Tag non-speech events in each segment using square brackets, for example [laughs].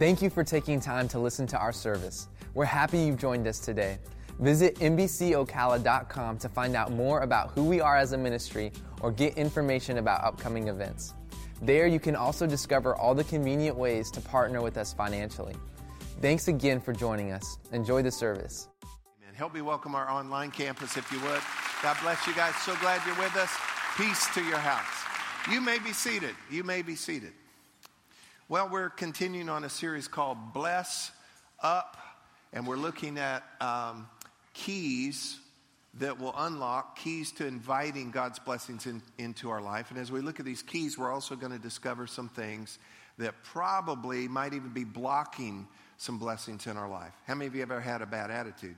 Thank you for taking time to listen to our service. We're happy you've joined us today. Visit NBCOcala.com to find out more about who we are as a ministry or get information about upcoming events. There, you can also discover all the convenient ways to partner with us financially. Thanks again for joining us. Enjoy the service. Amen. Help me welcome our online campus, if you would. God bless you guys. So glad you're with us. Peace to your house. You may be seated. You may be seated. Well, we're continuing on a series called Bless Up, and we're looking at um, keys that will unlock, keys to inviting God's blessings in, into our life. And as we look at these keys, we're also going to discover some things that probably might even be blocking some blessings in our life. How many of you ever had a bad attitude?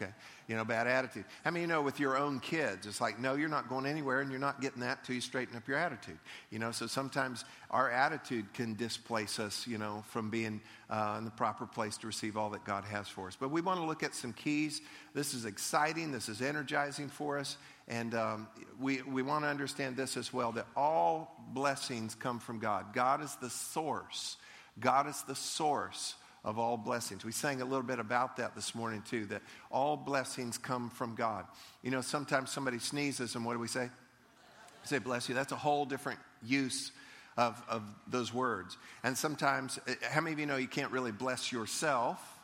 Okay. You know, bad attitude. I mean, you know with your own kids, it's like, no, you're not going anywhere and you're not getting that till you straighten up your attitude. You know, so sometimes our attitude can displace us, you know, from being uh, in the proper place to receive all that God has for us. But we want to look at some keys. This is exciting, this is energizing for us. And um, we, we want to understand this as well that all blessings come from God. God is the source. God is the source of all blessings. We sang a little bit about that this morning too, that all blessings come from God. You know, sometimes somebody sneezes and what do we say? We say, bless you. That's a whole different use of, of those words. And sometimes, eh, how many of you know you can't really bless yourself?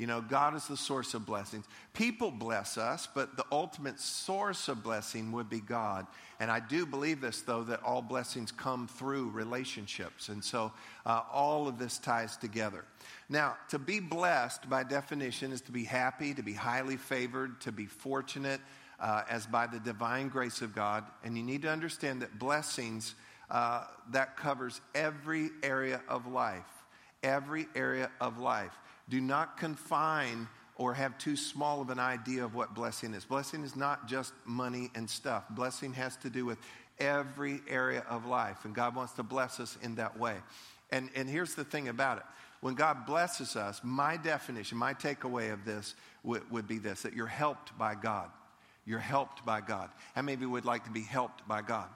You know, God is the source of blessings. People bless us, but the ultimate source of blessing would be God. And I do believe this, though, that all blessings come through relationships. And so uh, all of this ties together. Now, to be blessed, by definition, is to be happy, to be highly favored, to be fortunate, uh, as by the divine grace of God. And you need to understand that blessings, uh, that covers every area of life. Every area of life. Do not confine or have too small of an idea of what blessing is. Blessing is not just money and stuff, blessing has to do with every area of life, and God wants to bless us in that way. And, and here's the thing about it when God blesses us, my definition, my takeaway of this would, would be this that you're helped by God. You're helped by God. How many of you would like to be helped by God?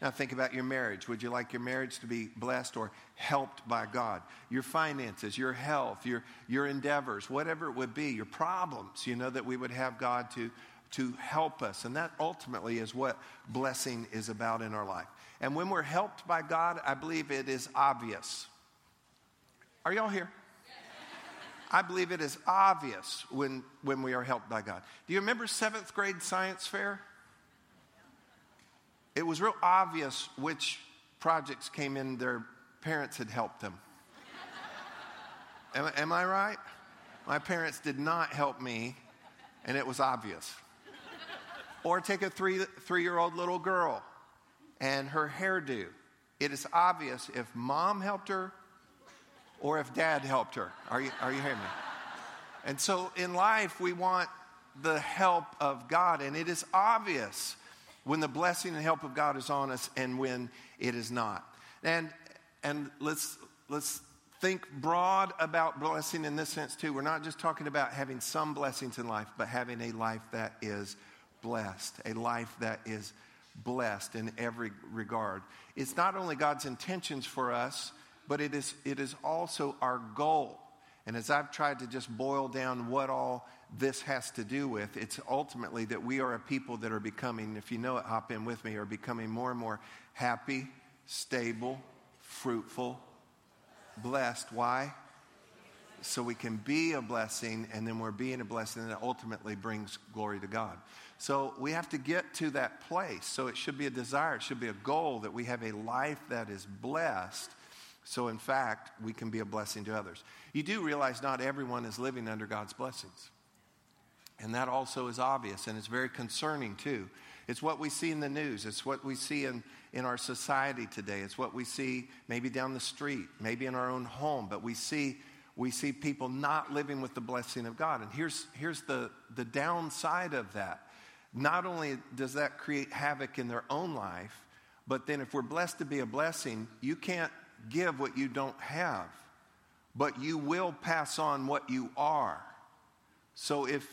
Now, think about your marriage. Would you like your marriage to be blessed or helped by God? Your finances, your health, your, your endeavors, whatever it would be, your problems, you know, that we would have God to, to help us. And that ultimately is what blessing is about in our life. And when we're helped by God, I believe it is obvious. Are y'all here? I believe it is obvious when, when we are helped by God. Do you remember seventh grade science fair? It was real obvious which projects came in their parents had helped them. am, am I right? My parents did not help me, and it was obvious. Or take a three, three year old little girl and her hairdo. It is obvious if mom helped her or if dad helped her. Are you, are you hearing me? And so in life, we want the help of God, and it is obvious when the blessing and help of God is on us and when it is not. And, and let's, let's think broad about blessing in this sense too. We're not just talking about having some blessings in life, but having a life that is blessed, a life that is blessed in every regard. It's not only God's intentions for us, but it is, it is also our goal. And as I've tried to just boil down what all this has to do with. It's ultimately that we are a people that are becoming, if you know it, hop in with me, are becoming more and more happy, stable, fruitful, blessed. Why? So we can be a blessing, and then we're being a blessing that ultimately brings glory to God. So we have to get to that place. So it should be a desire, it should be a goal that we have a life that is blessed. So, in fact, we can be a blessing to others. You do realize not everyone is living under God's blessings. And that also is obvious and it's very concerning too. It's what we see in the news, it's what we see in, in our society today, it's what we see maybe down the street, maybe in our own home, but we see. We see people not living with the blessing of God. And here's, here's the, the downside of that. Not only does that create havoc in their own life, but then if we're blessed to be a blessing, you can't give what you don't have, but you will pass on what you are. So if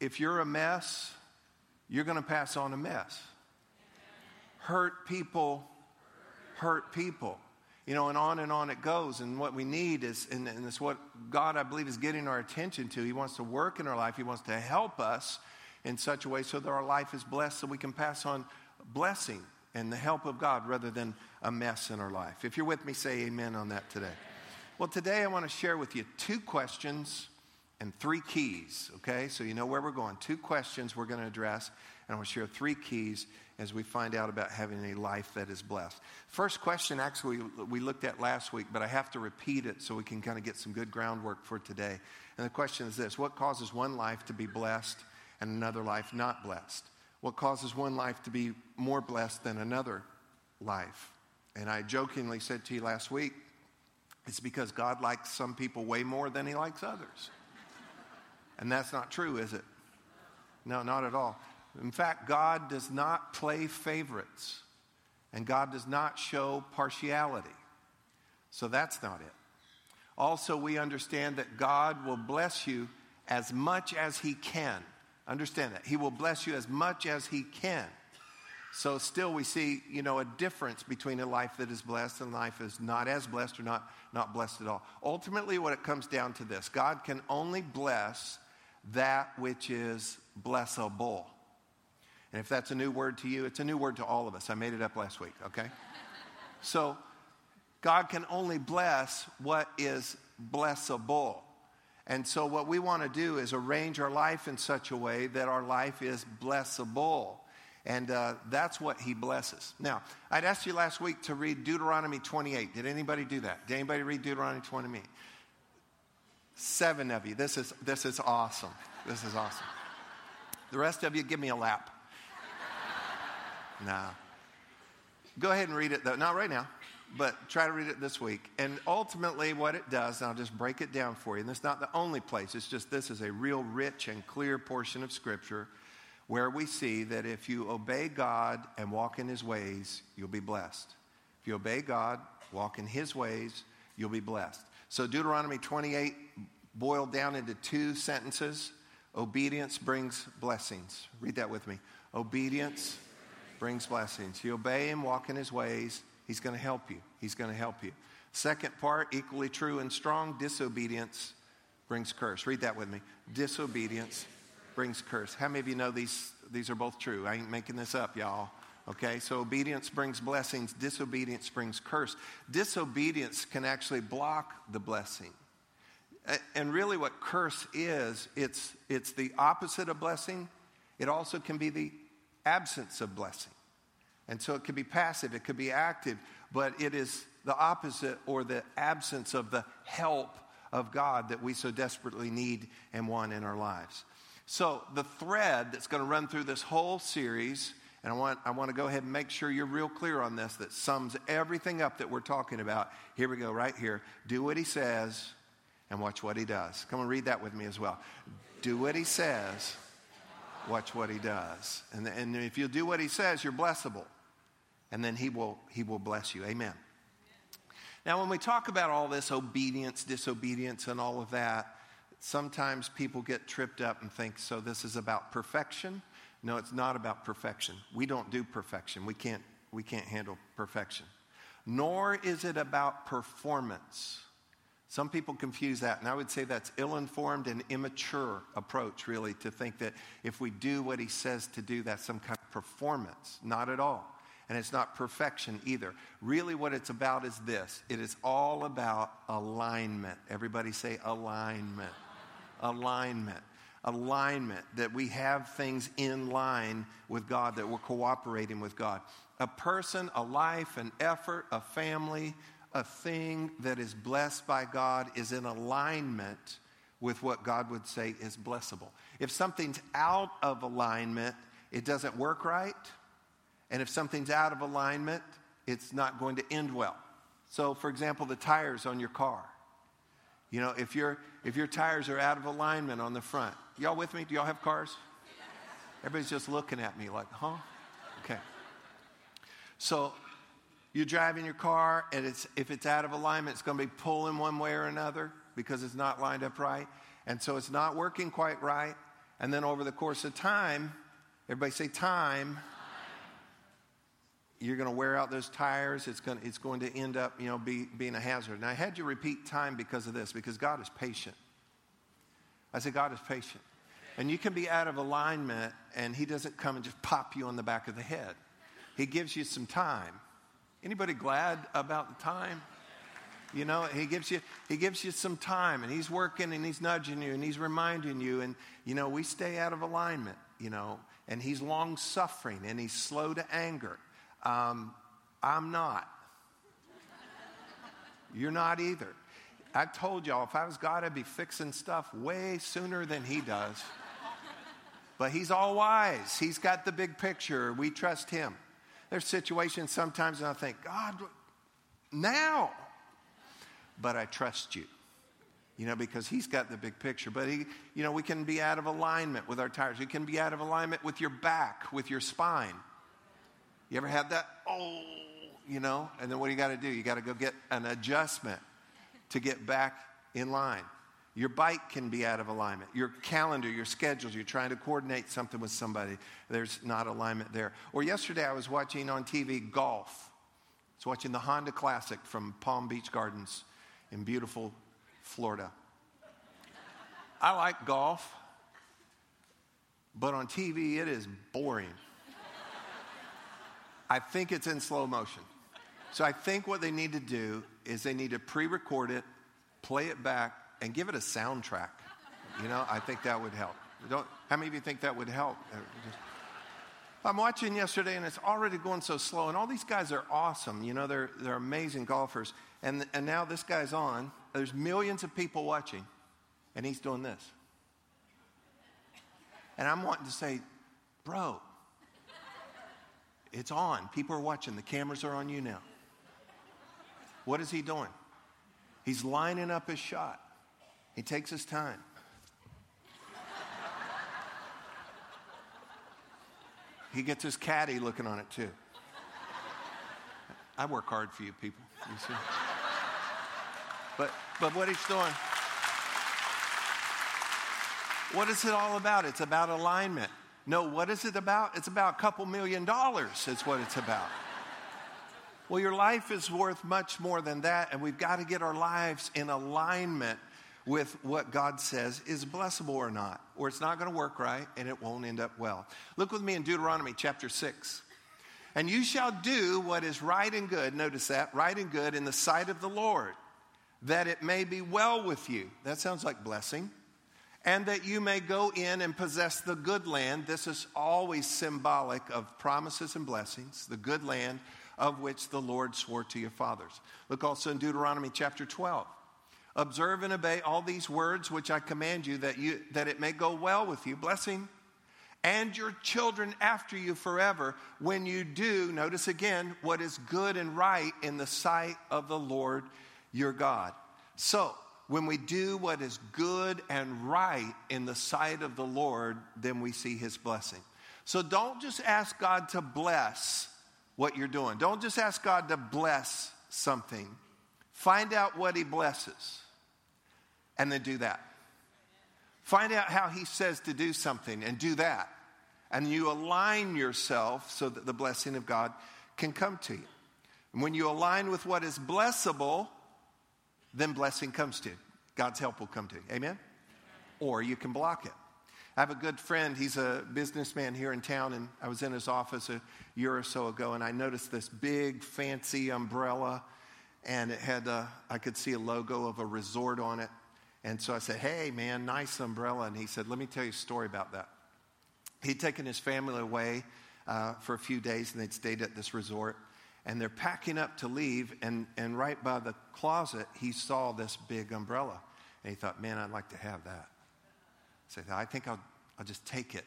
if you're a mess, you're going to pass on a mess. Hurt people hurt people. You know, and on and on it goes. And what we need is, and, and it's what God, I believe, is getting our attention to. He wants to work in our life, He wants to help us in such a way so that our life is blessed so we can pass on blessing and the help of God rather than a mess in our life. If you're with me, say amen on that today. Well, today I want to share with you two questions and three keys, okay? So you know where we're going. Two questions we're going to address, and I want to share three keys as we find out about having a life that is blessed. First question, actually, we looked at last week, but I have to repeat it so we can kind of get some good groundwork for today. And the question is this What causes one life to be blessed and another life not blessed? What causes one life to be more blessed than another life? And I jokingly said to you last week, it's because God likes some people way more than he likes others. And that's not true, is it? No, not at all. In fact, God does not play favorites, and God does not show partiality. So that's not it. Also, we understand that God will bless you as much as He can. Understand that. He will bless you as much as He can. So, still, we see, you know, a difference between a life that is blessed and life is not as blessed or not, not blessed at all. Ultimately, what it comes down to this God can only bless that which is blessable. And if that's a new word to you, it's a new word to all of us. I made it up last week, okay? [laughs] so, God can only bless what is blessable. And so, what we want to do is arrange our life in such a way that our life is blessable. And uh, that's what he blesses. Now, I'd asked you last week to read Deuteronomy 28. Did anybody do that? Did anybody read Deuteronomy 28? Seven of you. This is, this is awesome. This is awesome. The rest of you, give me a lap. Nah. Go ahead and read it, though. Not right now, but try to read it this week. And ultimately, what it does, I'll just break it down for you, and it's not the only place, it's just this is a real rich and clear portion of Scripture where we see that if you obey God and walk in His ways, you'll be blessed. If you obey God, walk in His ways, you'll be blessed. So, Deuteronomy 28 boiled down into two sentences obedience brings blessings. Read that with me. Obedience brings blessings. You obey Him, walk in His ways, He's going to help you. He's going to help you. Second part, equally true and strong disobedience brings curse. Read that with me. Disobedience brings curse. How many of you know these, these are both true? I ain't making this up, y'all. Okay, so obedience brings blessings, disobedience brings curse. Disobedience can actually block the blessing. And really, what curse is, it's, it's the opposite of blessing. It also can be the absence of blessing. And so it could be passive, it could be active, but it is the opposite or the absence of the help of God that we so desperately need and want in our lives. So, the thread that's going to run through this whole series, and I want, I want to go ahead and make sure you're real clear on this, that sums everything up that we're talking about. Here we go, right here. Do what he says and watch what he does. Come and read that with me as well. Do what he says, watch what he does. And, and if you do what he says, you're blessable. And then he will, he will bless you. Amen. Now, when we talk about all this obedience, disobedience, and all of that, sometimes people get tripped up and think, so this is about perfection. No, it's not about perfection. We don't do perfection. We can't, we can't handle perfection. Nor is it about performance. Some people confuse that, and I would say that's ill informed and immature approach, really, to think that if we do what he says to do, that's some kind of performance. Not at all. And it's not perfection either. Really, what it's about is this it is all about alignment. Everybody say alignment alignment. Alignment, that we have things in line with God, that we're cooperating with God. A person, a life, an effort, a family, a thing that is blessed by God is in alignment with what God would say is blessable. If something's out of alignment, it doesn't work right. And if something's out of alignment, it's not going to end well. So, for example, the tires on your car. You know, if, your if your tires are out of alignment on the front, y'all with me? Do y'all have cars? Everybody's just looking at me like, huh? Okay. So you're driving your car, and it's, if it's out of alignment, it's going to be pulling one way or another because it's not lined up right. And so it's not working quite right. And then over the course of time, everybody say time, you're going to wear out those tires. It's going, to it's going to end up, you know, be, being a hazard. And I had you repeat time because of this, because God is patient. I said, God is patient. And you can be out of alignment, and He doesn't come and just pop you on the back of the head. He gives you some time. Anybody glad about the time? You know, he gives you he gives you some time and he's working and he's nudging you and he's reminding you and you know, we stay out of alignment, you know, and he's long suffering and he's slow to anger. Um, I'm not. You're not either. I told y'all if I was God, I'd be fixing stuff way sooner than he does. But he's all wise. He's got the big picture. We trust him. There's situations sometimes and I think, God, now. But I trust you, you know, because he's got the big picture. But he, you know, we can be out of alignment with our tires. We can be out of alignment with your back, with your spine. You ever had that? Oh, you know, and then what do you got to do? You got to go get an adjustment to get back in line. Your bike can be out of alignment. Your calendar, your schedules, you're trying to coordinate something with somebody. There's not alignment there. Or yesterday I was watching on TV golf. I was watching the Honda Classic from Palm Beach Gardens in beautiful Florida. I like golf, but on TV it is boring. I think it's in slow motion. So I think what they need to do is they need to pre record it, play it back, and give it a soundtrack. You know, I think that would help. Don't, how many of you think that would help? Uh, I'm watching yesterday and it's already going so slow, and all these guys are awesome. You know, they're, they're amazing golfers. And, and now this guy's on. There's millions of people watching, and he's doing this. And I'm wanting to say, bro, it's on. People are watching. The cameras are on you now. What is he doing? He's lining up his shot. He takes his time. He gets his caddy looking on it too. I work hard for you people, you see. But, but what he's doing, what is it all about? It's about alignment. No, what is it about? It's about a couple million dollars, is what it's about. Well, your life is worth much more than that, and we've got to get our lives in alignment with what God says is blessable or not, or it's not going to work right and it won't end up well. Look with me in Deuteronomy chapter 6. And you shall do what is right and good, notice that, right and good in the sight of the Lord, that it may be well with you. That sounds like blessing. And that you may go in and possess the good land. This is always symbolic of promises and blessings, the good land of which the Lord swore to your fathers. Look also in Deuteronomy chapter 12. Observe and obey all these words which I command you that, you, that it may go well with you, blessing, and your children after you forever, when you do, notice again, what is good and right in the sight of the Lord your God. So, when we do what is good and right in the sight of the Lord, then we see his blessing. So, don't just ask God to bless what you're doing, don't just ask God to bless something. Find out what he blesses and then do that. Find out how he says to do something and do that. And you align yourself so that the blessing of God can come to you. And when you align with what is blessable, then blessing comes to you. God's help will come to you. Amen? Or you can block it. I have a good friend. He's a businessman here in town, and I was in his office a year or so ago, and I noticed this big, fancy umbrella, and it had, a, I could see a logo of a resort on it. And so I said, Hey, man, nice umbrella. And he said, Let me tell you a story about that. He'd taken his family away uh, for a few days and they'd stayed at this resort. And they're packing up to leave. And, and right by the closet, he saw this big umbrella. And he thought, Man, I'd like to have that. So I think I'll, I'll just take it.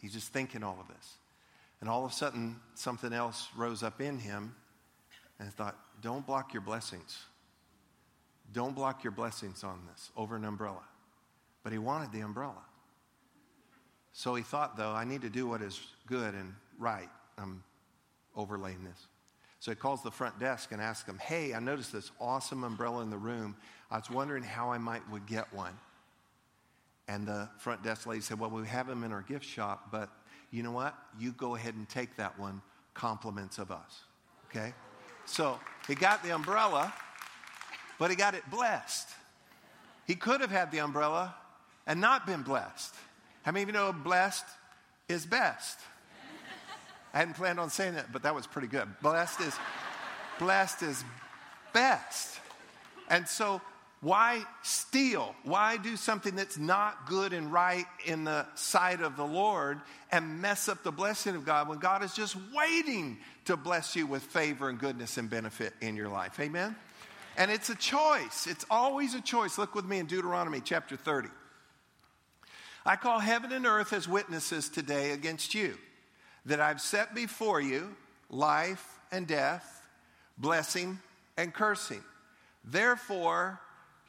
He's just thinking all of this. And all of a sudden, something else rose up in him and thought, Don't block your blessings. Don't block your blessings on this over an umbrella. But he wanted the umbrella. So he thought, though, I need to do what is good and right. I'm overlaying this. So he calls the front desk and asks them, Hey, I noticed this awesome umbrella in the room. I was wondering how I might would get one. And the front desk lady said, Well, we have them in our gift shop, but you know what? You go ahead and take that one, compliments of us. Okay? So he got the umbrella, but he got it blessed. He could have had the umbrella and not been blessed. How many of you know blessed is best? I hadn't planned on saying that, but that was pretty good. Blessed is blessed is best. And so why steal? Why do something that's not good and right in the sight of the Lord and mess up the blessing of God when God is just waiting to bless you with favor and goodness and benefit in your life? Amen? And it's a choice. It's always a choice. Look with me in Deuteronomy chapter 30. I call heaven and earth as witnesses today against you that I've set before you life and death, blessing and cursing. Therefore,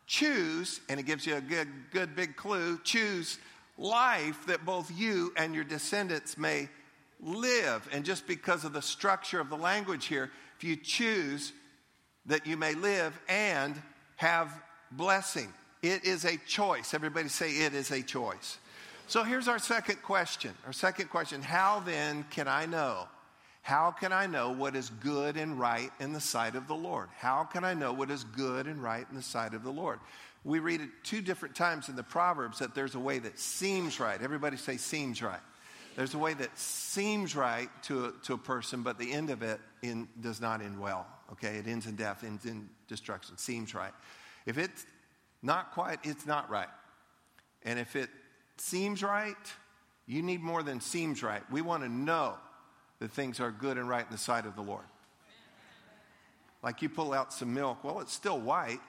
choose, and it gives you a good, good big clue choose life that both you and your descendants may live. And just because of the structure of the language here, if you choose that you may live and have blessing, it is a choice. Everybody say it is a choice. So here's our second question. Our second question How then can I know? How can I know what is good and right in the sight of the Lord? How can I know what is good and right in the sight of the Lord? We read it two different times in the Proverbs that there's a way that seems right. Everybody say seems right. There's a way that seems right to a, to a person, but the end of it in, does not end well. Okay, it ends in death, ends in destruction. Seems right. If it's not quite, it's not right. And if it seems right, you need more than seems right. We want to know that things are good and right in the sight of the Lord. Like you pull out some milk, well, it's still white.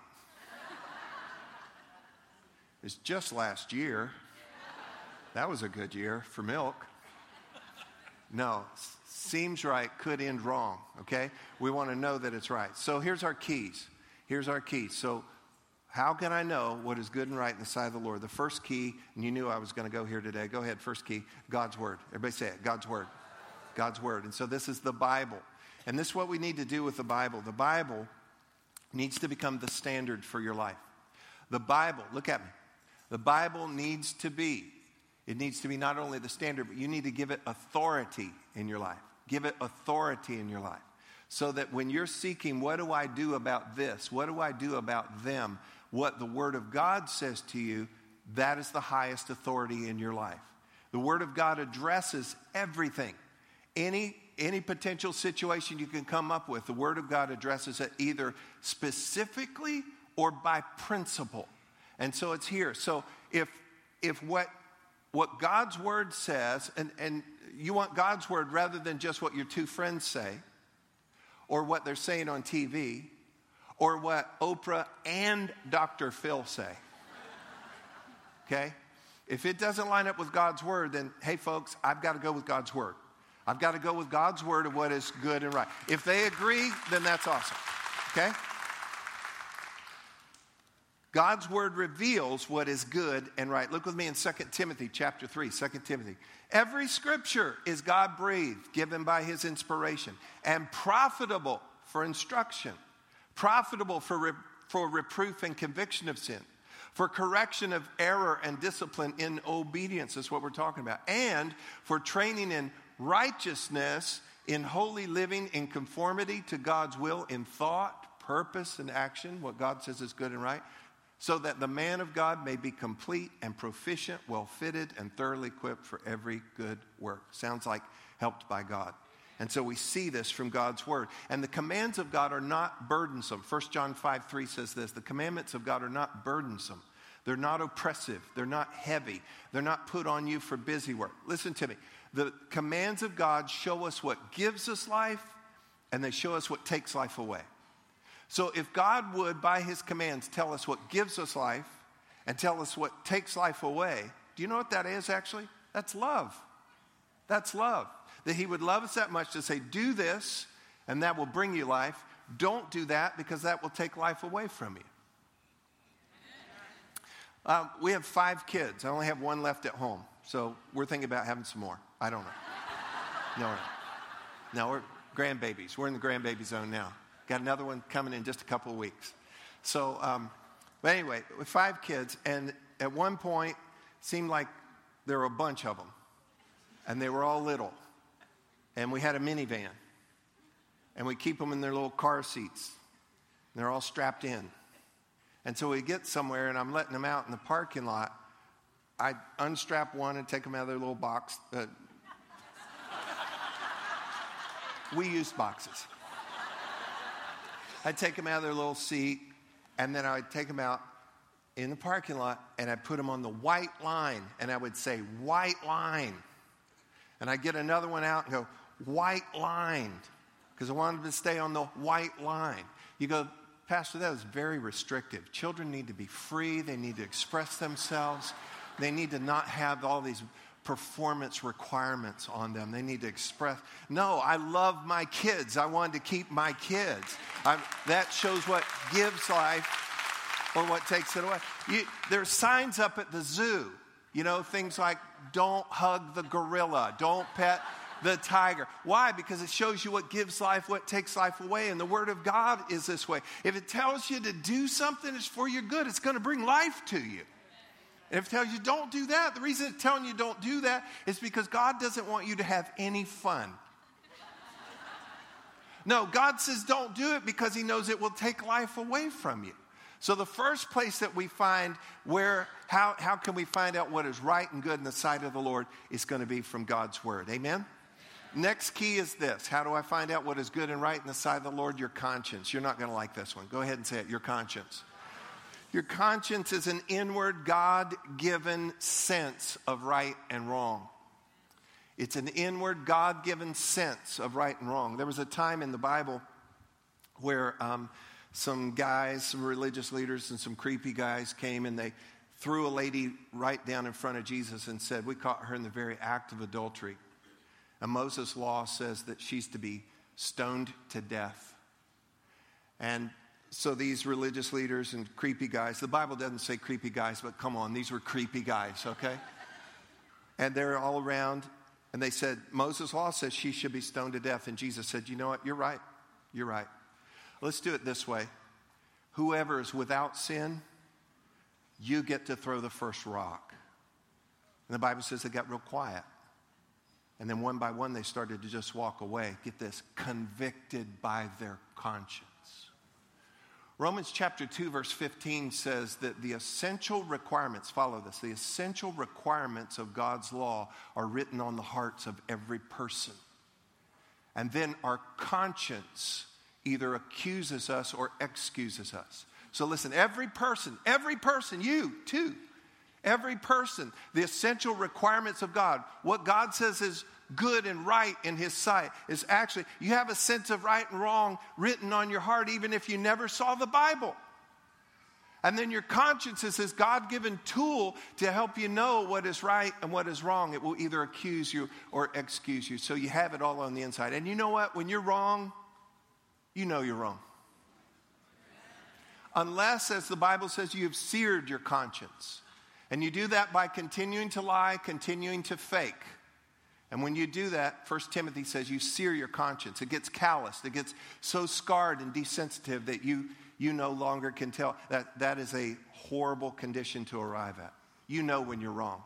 It's just last year. That was a good year for milk. No, seems right, could end wrong, okay? We want to know that it's right. So here's our keys. Here's our keys. So, how can I know what is good and right in the sight of the Lord? The first key, and you knew I was going to go here today. Go ahead, first key God's Word. Everybody say it God's Word. God's Word. And so this is the Bible. And this is what we need to do with the Bible. The Bible needs to become the standard for your life. The Bible, look at me. The Bible needs to be, it needs to be not only the standard, but you need to give it authority in your life. Give it authority in your life. So that when you're seeking, what do I do about this? What do I do about them? What the Word of God says to you, that is the highest authority in your life. The Word of God addresses everything. Any, any potential situation you can come up with, the Word of God addresses it either specifically or by principle. And so it's here. So if, if what, what God's Word says, and, and you want God's Word rather than just what your two friends say, or what they're saying on TV, or what Oprah and Dr. Phil say. Okay? If it doesn't line up with God's Word, then hey, folks, I've got to go with God's Word. I've got to go with God's word of what is good and right. If they agree, then that's awesome. Okay? God's word reveals what is good and right. Look with me in 2 Timothy chapter 3, 2 Timothy. Every scripture is God breathed, given by his inspiration, and profitable for instruction, profitable for, re- for reproof and conviction of sin, for correction of error and discipline in obedience, is what we're talking about, and for training in righteousness in holy living in conformity to God's will in thought, purpose, and action, what God says is good and right, so that the man of God may be complete and proficient, well fitted, and thoroughly equipped for every good work. Sounds like helped by God. And so we see this from God's word. And the commands of God are not burdensome. 1 John 5 3 says this the commandments of God are not burdensome. They're not oppressive. They're not heavy. They're not put on you for busy work. Listen to me. The commands of God show us what gives us life, and they show us what takes life away. So if God would, by his commands, tell us what gives us life and tell us what takes life away, do you know what that is actually? That's love. That's love. That he would love us that much to say, do this, and that will bring you life. Don't do that because that will take life away from you. Um, we have five kids. I only have one left at home. So we're thinking about having some more. I don't know. No, we're, no, we're grandbabies. We're in the grandbaby zone now. Got another one coming in just a couple of weeks. So, um, but anyway, with five kids, and at one point, seemed like there were a bunch of them, and they were all little. And we had a minivan. and we keep them in their little car seats. They're all strapped in. And so we get somewhere, and I'm letting them out in the parking lot. I unstrap one and take them out of their little box. Uh, [laughs] we use boxes. I'd take them out of their little seat, and then I'd take them out in the parking lot, and I'd put them on the white line, and I would say, white line. And I'd get another one out and go, white lined because I wanted to stay on the white line. You go, Pastor, that is very restrictive. Children need to be free, they need to express themselves, they need to not have all these performance requirements on them. They need to express. No, I love my kids. I wanted to keep my kids. I, that shows what gives life or what takes it away. You, there's signs up at the zoo, you know, things like don't hug the gorilla, don't pet the tiger. Why? Because it shows you what gives life, what takes life away. And the Word of God is this way. If it tells you to do something, it's for your good, it's going to bring life to you. And if it tells you don't do that, the reason it's telling you don't do that is because God doesn't want you to have any fun. No, God says don't do it because He knows it will take life away from you. So the first place that we find where how, how can we find out what is right and good in the sight of the Lord is going to be from God's word. Amen. Next key is this. How do I find out what is good and right in the sight of the Lord? Your conscience. You're not going to like this one. Go ahead and say it. Your conscience. Your conscience is an inward, God given sense of right and wrong. It's an inward, God given sense of right and wrong. There was a time in the Bible where um, some guys, some religious leaders, and some creepy guys came and they threw a lady right down in front of Jesus and said, We caught her in the very act of adultery. And Moses' law says that she's to be stoned to death. And so these religious leaders and creepy guys, the Bible doesn't say creepy guys, but come on, these were creepy guys, okay? And they're all around, and they said, Moses' law says she should be stoned to death. And Jesus said, You know what? You're right. You're right. Let's do it this way. Whoever is without sin, you get to throw the first rock. And the Bible says they got real quiet. And then one by one, they started to just walk away. Get this, convicted by their conscience. Romans chapter 2, verse 15 says that the essential requirements, follow this, the essential requirements of God's law are written on the hearts of every person. And then our conscience either accuses us or excuses us. So listen, every person, every person, you too, every person, the essential requirements of God, what God says is good and right in His sight is actually, you have a sense of right and wrong written on your heart, even if you never saw the Bible. And then your conscience is this God given tool to help you know what is right and what is wrong. It will either accuse you or excuse you. So you have it all on the inside. And you know what? When you're wrong, you know you're wrong. Unless, as the Bible says, you have seared your conscience. And you do that by continuing to lie, continuing to fake. And when you do that, 1 Timothy says you sear your conscience. It gets calloused. It gets so scarred and desensitive that you, you no longer can tell. That, that is a horrible condition to arrive at. You know when you're wrong.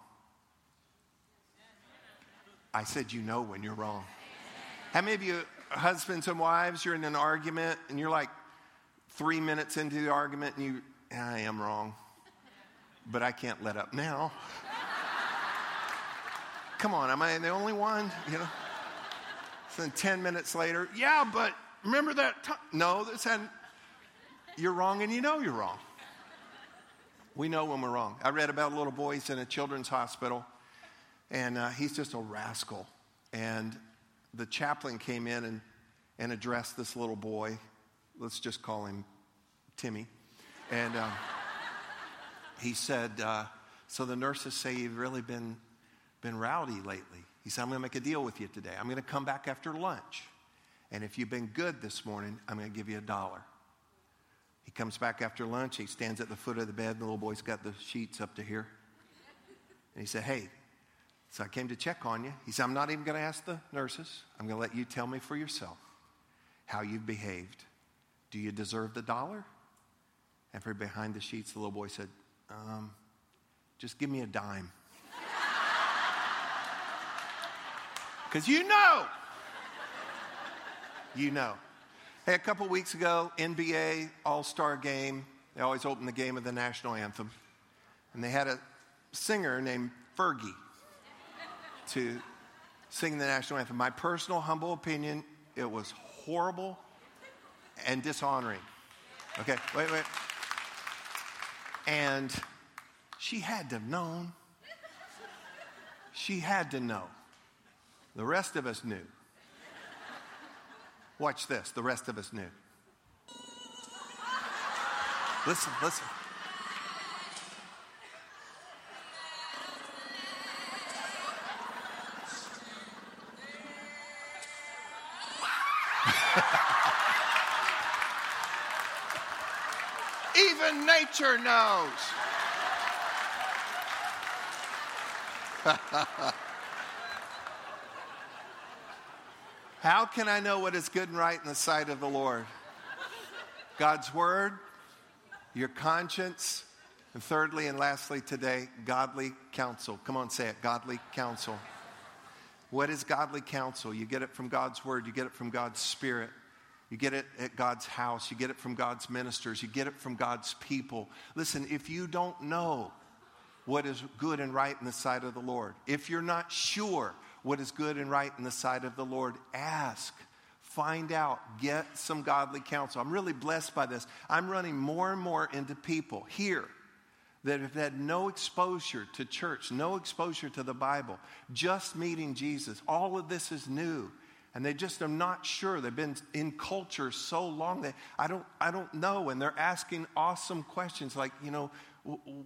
I said you know when you're wrong. How many of you, husbands and wives, you're in an argument and you're like three minutes into the argument and you, I am wrong, but I can't let up now. Come on, am I the only one? You know? So then 10 minutes later, yeah, but remember that time? No, this hadn't. You're wrong and you know you're wrong. We know when we're wrong. I read about a little boy, he's in a children's hospital, and uh, he's just a rascal. And the chaplain came in and, and addressed this little boy. Let's just call him Timmy. And um, he said, uh, So the nurses say you've really been been rowdy lately. He said, I'm going to make a deal with you today. I'm going to come back after lunch. And if you've been good this morning, I'm going to give you a dollar. He comes back after lunch. He stands at the foot of the bed. The little boy's got the sheets up to here. And he said, Hey, so I came to check on you. He said, I'm not even going to ask the nurses. I'm going to let you tell me for yourself how you've behaved. Do you deserve the dollar? And from behind the sheets, the little boy said, um, Just give me a dime. [laughs] Because you know. You know. Hey, a couple weeks ago, NBA All Star game. They always open the game with the national anthem. And they had a singer named Fergie to sing the national anthem. My personal, humble opinion, it was horrible and dishonoring. Okay, wait, wait. And she had to have known. She had to know. The rest of us knew. Watch this. The rest of us knew. Listen, listen. Knows. [laughs] How can I know what is good and right in the sight of the Lord? God's word, your conscience, and thirdly and lastly today, godly counsel. Come on, say it godly counsel. What is godly counsel? You get it from God's word, you get it from God's spirit. You get it at God's house. You get it from God's ministers. You get it from God's people. Listen, if you don't know what is good and right in the sight of the Lord, if you're not sure what is good and right in the sight of the Lord, ask. Find out, get some godly counsel. I'm really blessed by this. I'm running more and more into people here that have had no exposure to church, no exposure to the Bible, just meeting Jesus. All of this is new and they just are not sure. They've been in culture so long that I don't, I don't know. And they're asking awesome questions like, you know,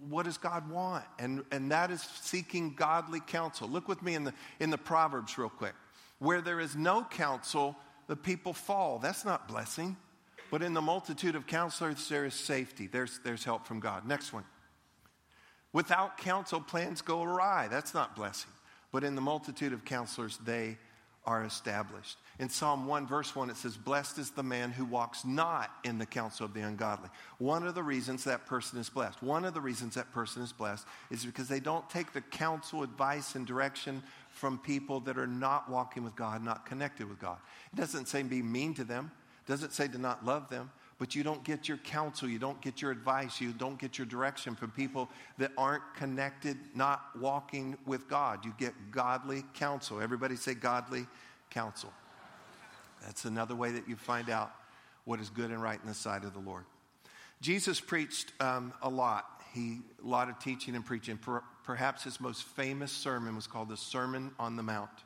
what does God want? And, and that is seeking godly counsel. Look with me in the, in the Proverbs real quick. Where there is no counsel, the people fall. That's not blessing. But in the multitude of counselors, there is safety. There's, there's help from God. Next one. Without counsel, plans go awry. That's not blessing. But in the multitude of counselors, they are established. In Psalm 1, verse 1, it says, Blessed is the man who walks not in the counsel of the ungodly. One of the reasons that person is blessed, one of the reasons that person is blessed is because they don't take the counsel, advice, and direction from people that are not walking with God, not connected with God. It doesn't say be mean to them, it doesn't say to not love them, but you don't get your counsel, you don't get your advice, you don't get your direction from people that aren't connected, not walking with God. You get godly counsel. Everybody say godly counsel. That's another way that you find out what is good and right in the sight of the Lord. Jesus preached um, a lot. He a lot of teaching and preaching. Per, perhaps his most famous sermon was called the Sermon on the Mount.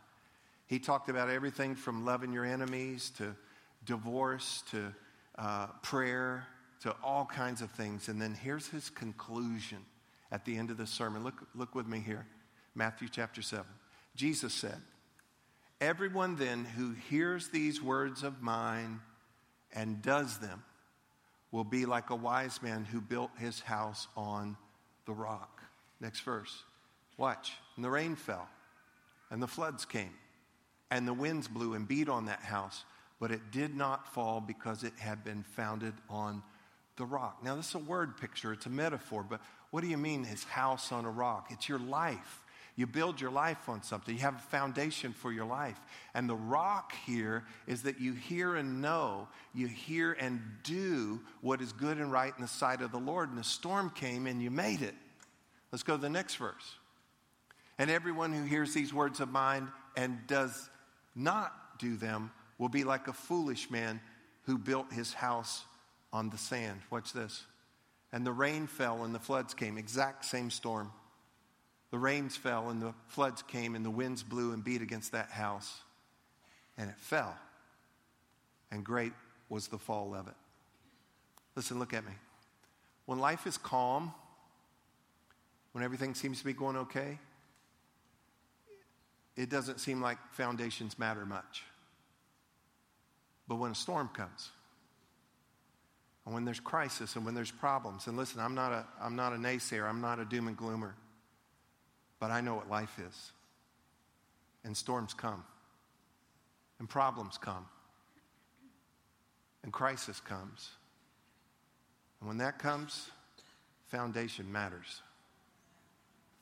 He talked about everything from loving your enemies to divorce to uh, prayer to all kinds of things. And then here's his conclusion at the end of the sermon. Look, look with me here Matthew chapter 7. Jesus said, Everyone then who hears these words of mine and does them will be like a wise man who built his house on the rock. Next verse. Watch. And the rain fell, and the floods came, and the winds blew and beat on that house but it did not fall because it had been founded on the rock. Now, this is a word picture, it's a metaphor, but what do you mean, his house on a rock? It's your life. You build your life on something. You have a foundation for your life. And the rock here is that you hear and know, you hear and do what is good and right in the sight of the Lord. And the storm came and you made it. Let's go to the next verse. And everyone who hears these words of mine and does not do them will be like a foolish man who built his house on the sand. Watch this. And the rain fell and the floods came. Exact same storm. The rains fell and the floods came and the winds blew and beat against that house. And it fell. And great was the fall of it. Listen, look at me. When life is calm, when everything seems to be going okay, it doesn't seem like foundations matter much. But when a storm comes, and when there's crisis and when there's problems, and listen, I'm not a, I'm not a naysayer, I'm not a doom and gloomer, but I know what life is. And storms come, and problems come, and crisis comes. And when that comes, foundation matters.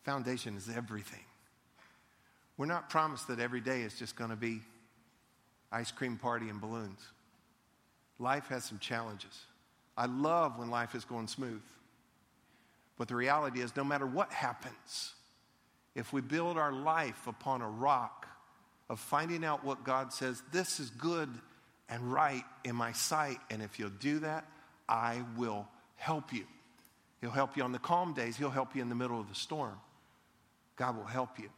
Foundation is everything. We're not promised that every day is just going to be ice cream party and balloons. life has some challenges. I love when life is going smooth. But the reality is, no matter what happens, if we build our life upon a rock of finding out what God says, this is good and right in my sight, and if you'll do that, I will help you. He'll help you on the calm days, He'll help you in the middle of the storm. God will help you.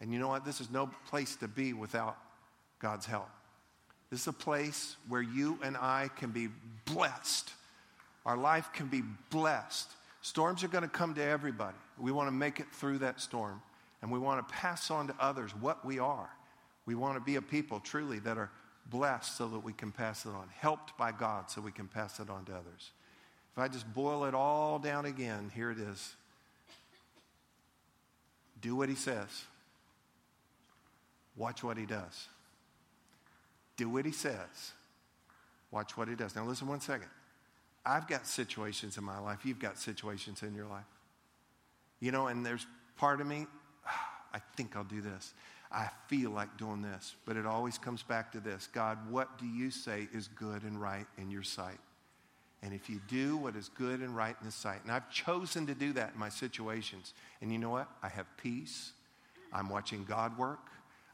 And you know what? This is no place to be without God's help. This is a place where you and I can be blessed. Our life can be blessed. Storms are going to come to everybody. We want to make it through that storm. And we want to pass on to others what we are. We want to be a people truly that are blessed so that we can pass it on, helped by God so we can pass it on to others. If I just boil it all down again, here it is. Do what he says. Watch what he does. Do what he says. Watch what he does. Now, listen one second. I've got situations in my life. You've got situations in your life. You know, and there's part of me, ah, I think I'll do this. I feel like doing this. But it always comes back to this God, what do you say is good and right in your sight? And if you do what is good and right in the sight, and I've chosen to do that in my situations, and you know what? I have peace. I'm watching God work.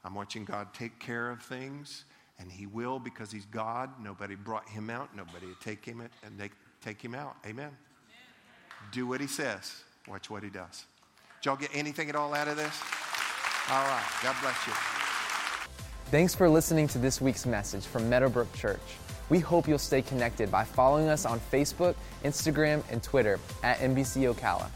I'm watching God take care of things, and He will because He's God. Nobody brought Him out. Nobody take Him and they take Him out. Amen. Amen. Do what He says. Watch what He does. Did y'all get anything at all out of this? All right. God bless you. Thanks for listening to this week's message from Meadowbrook Church. We hope you'll stay connected by following us on Facebook, Instagram, and Twitter at MBC Ocala.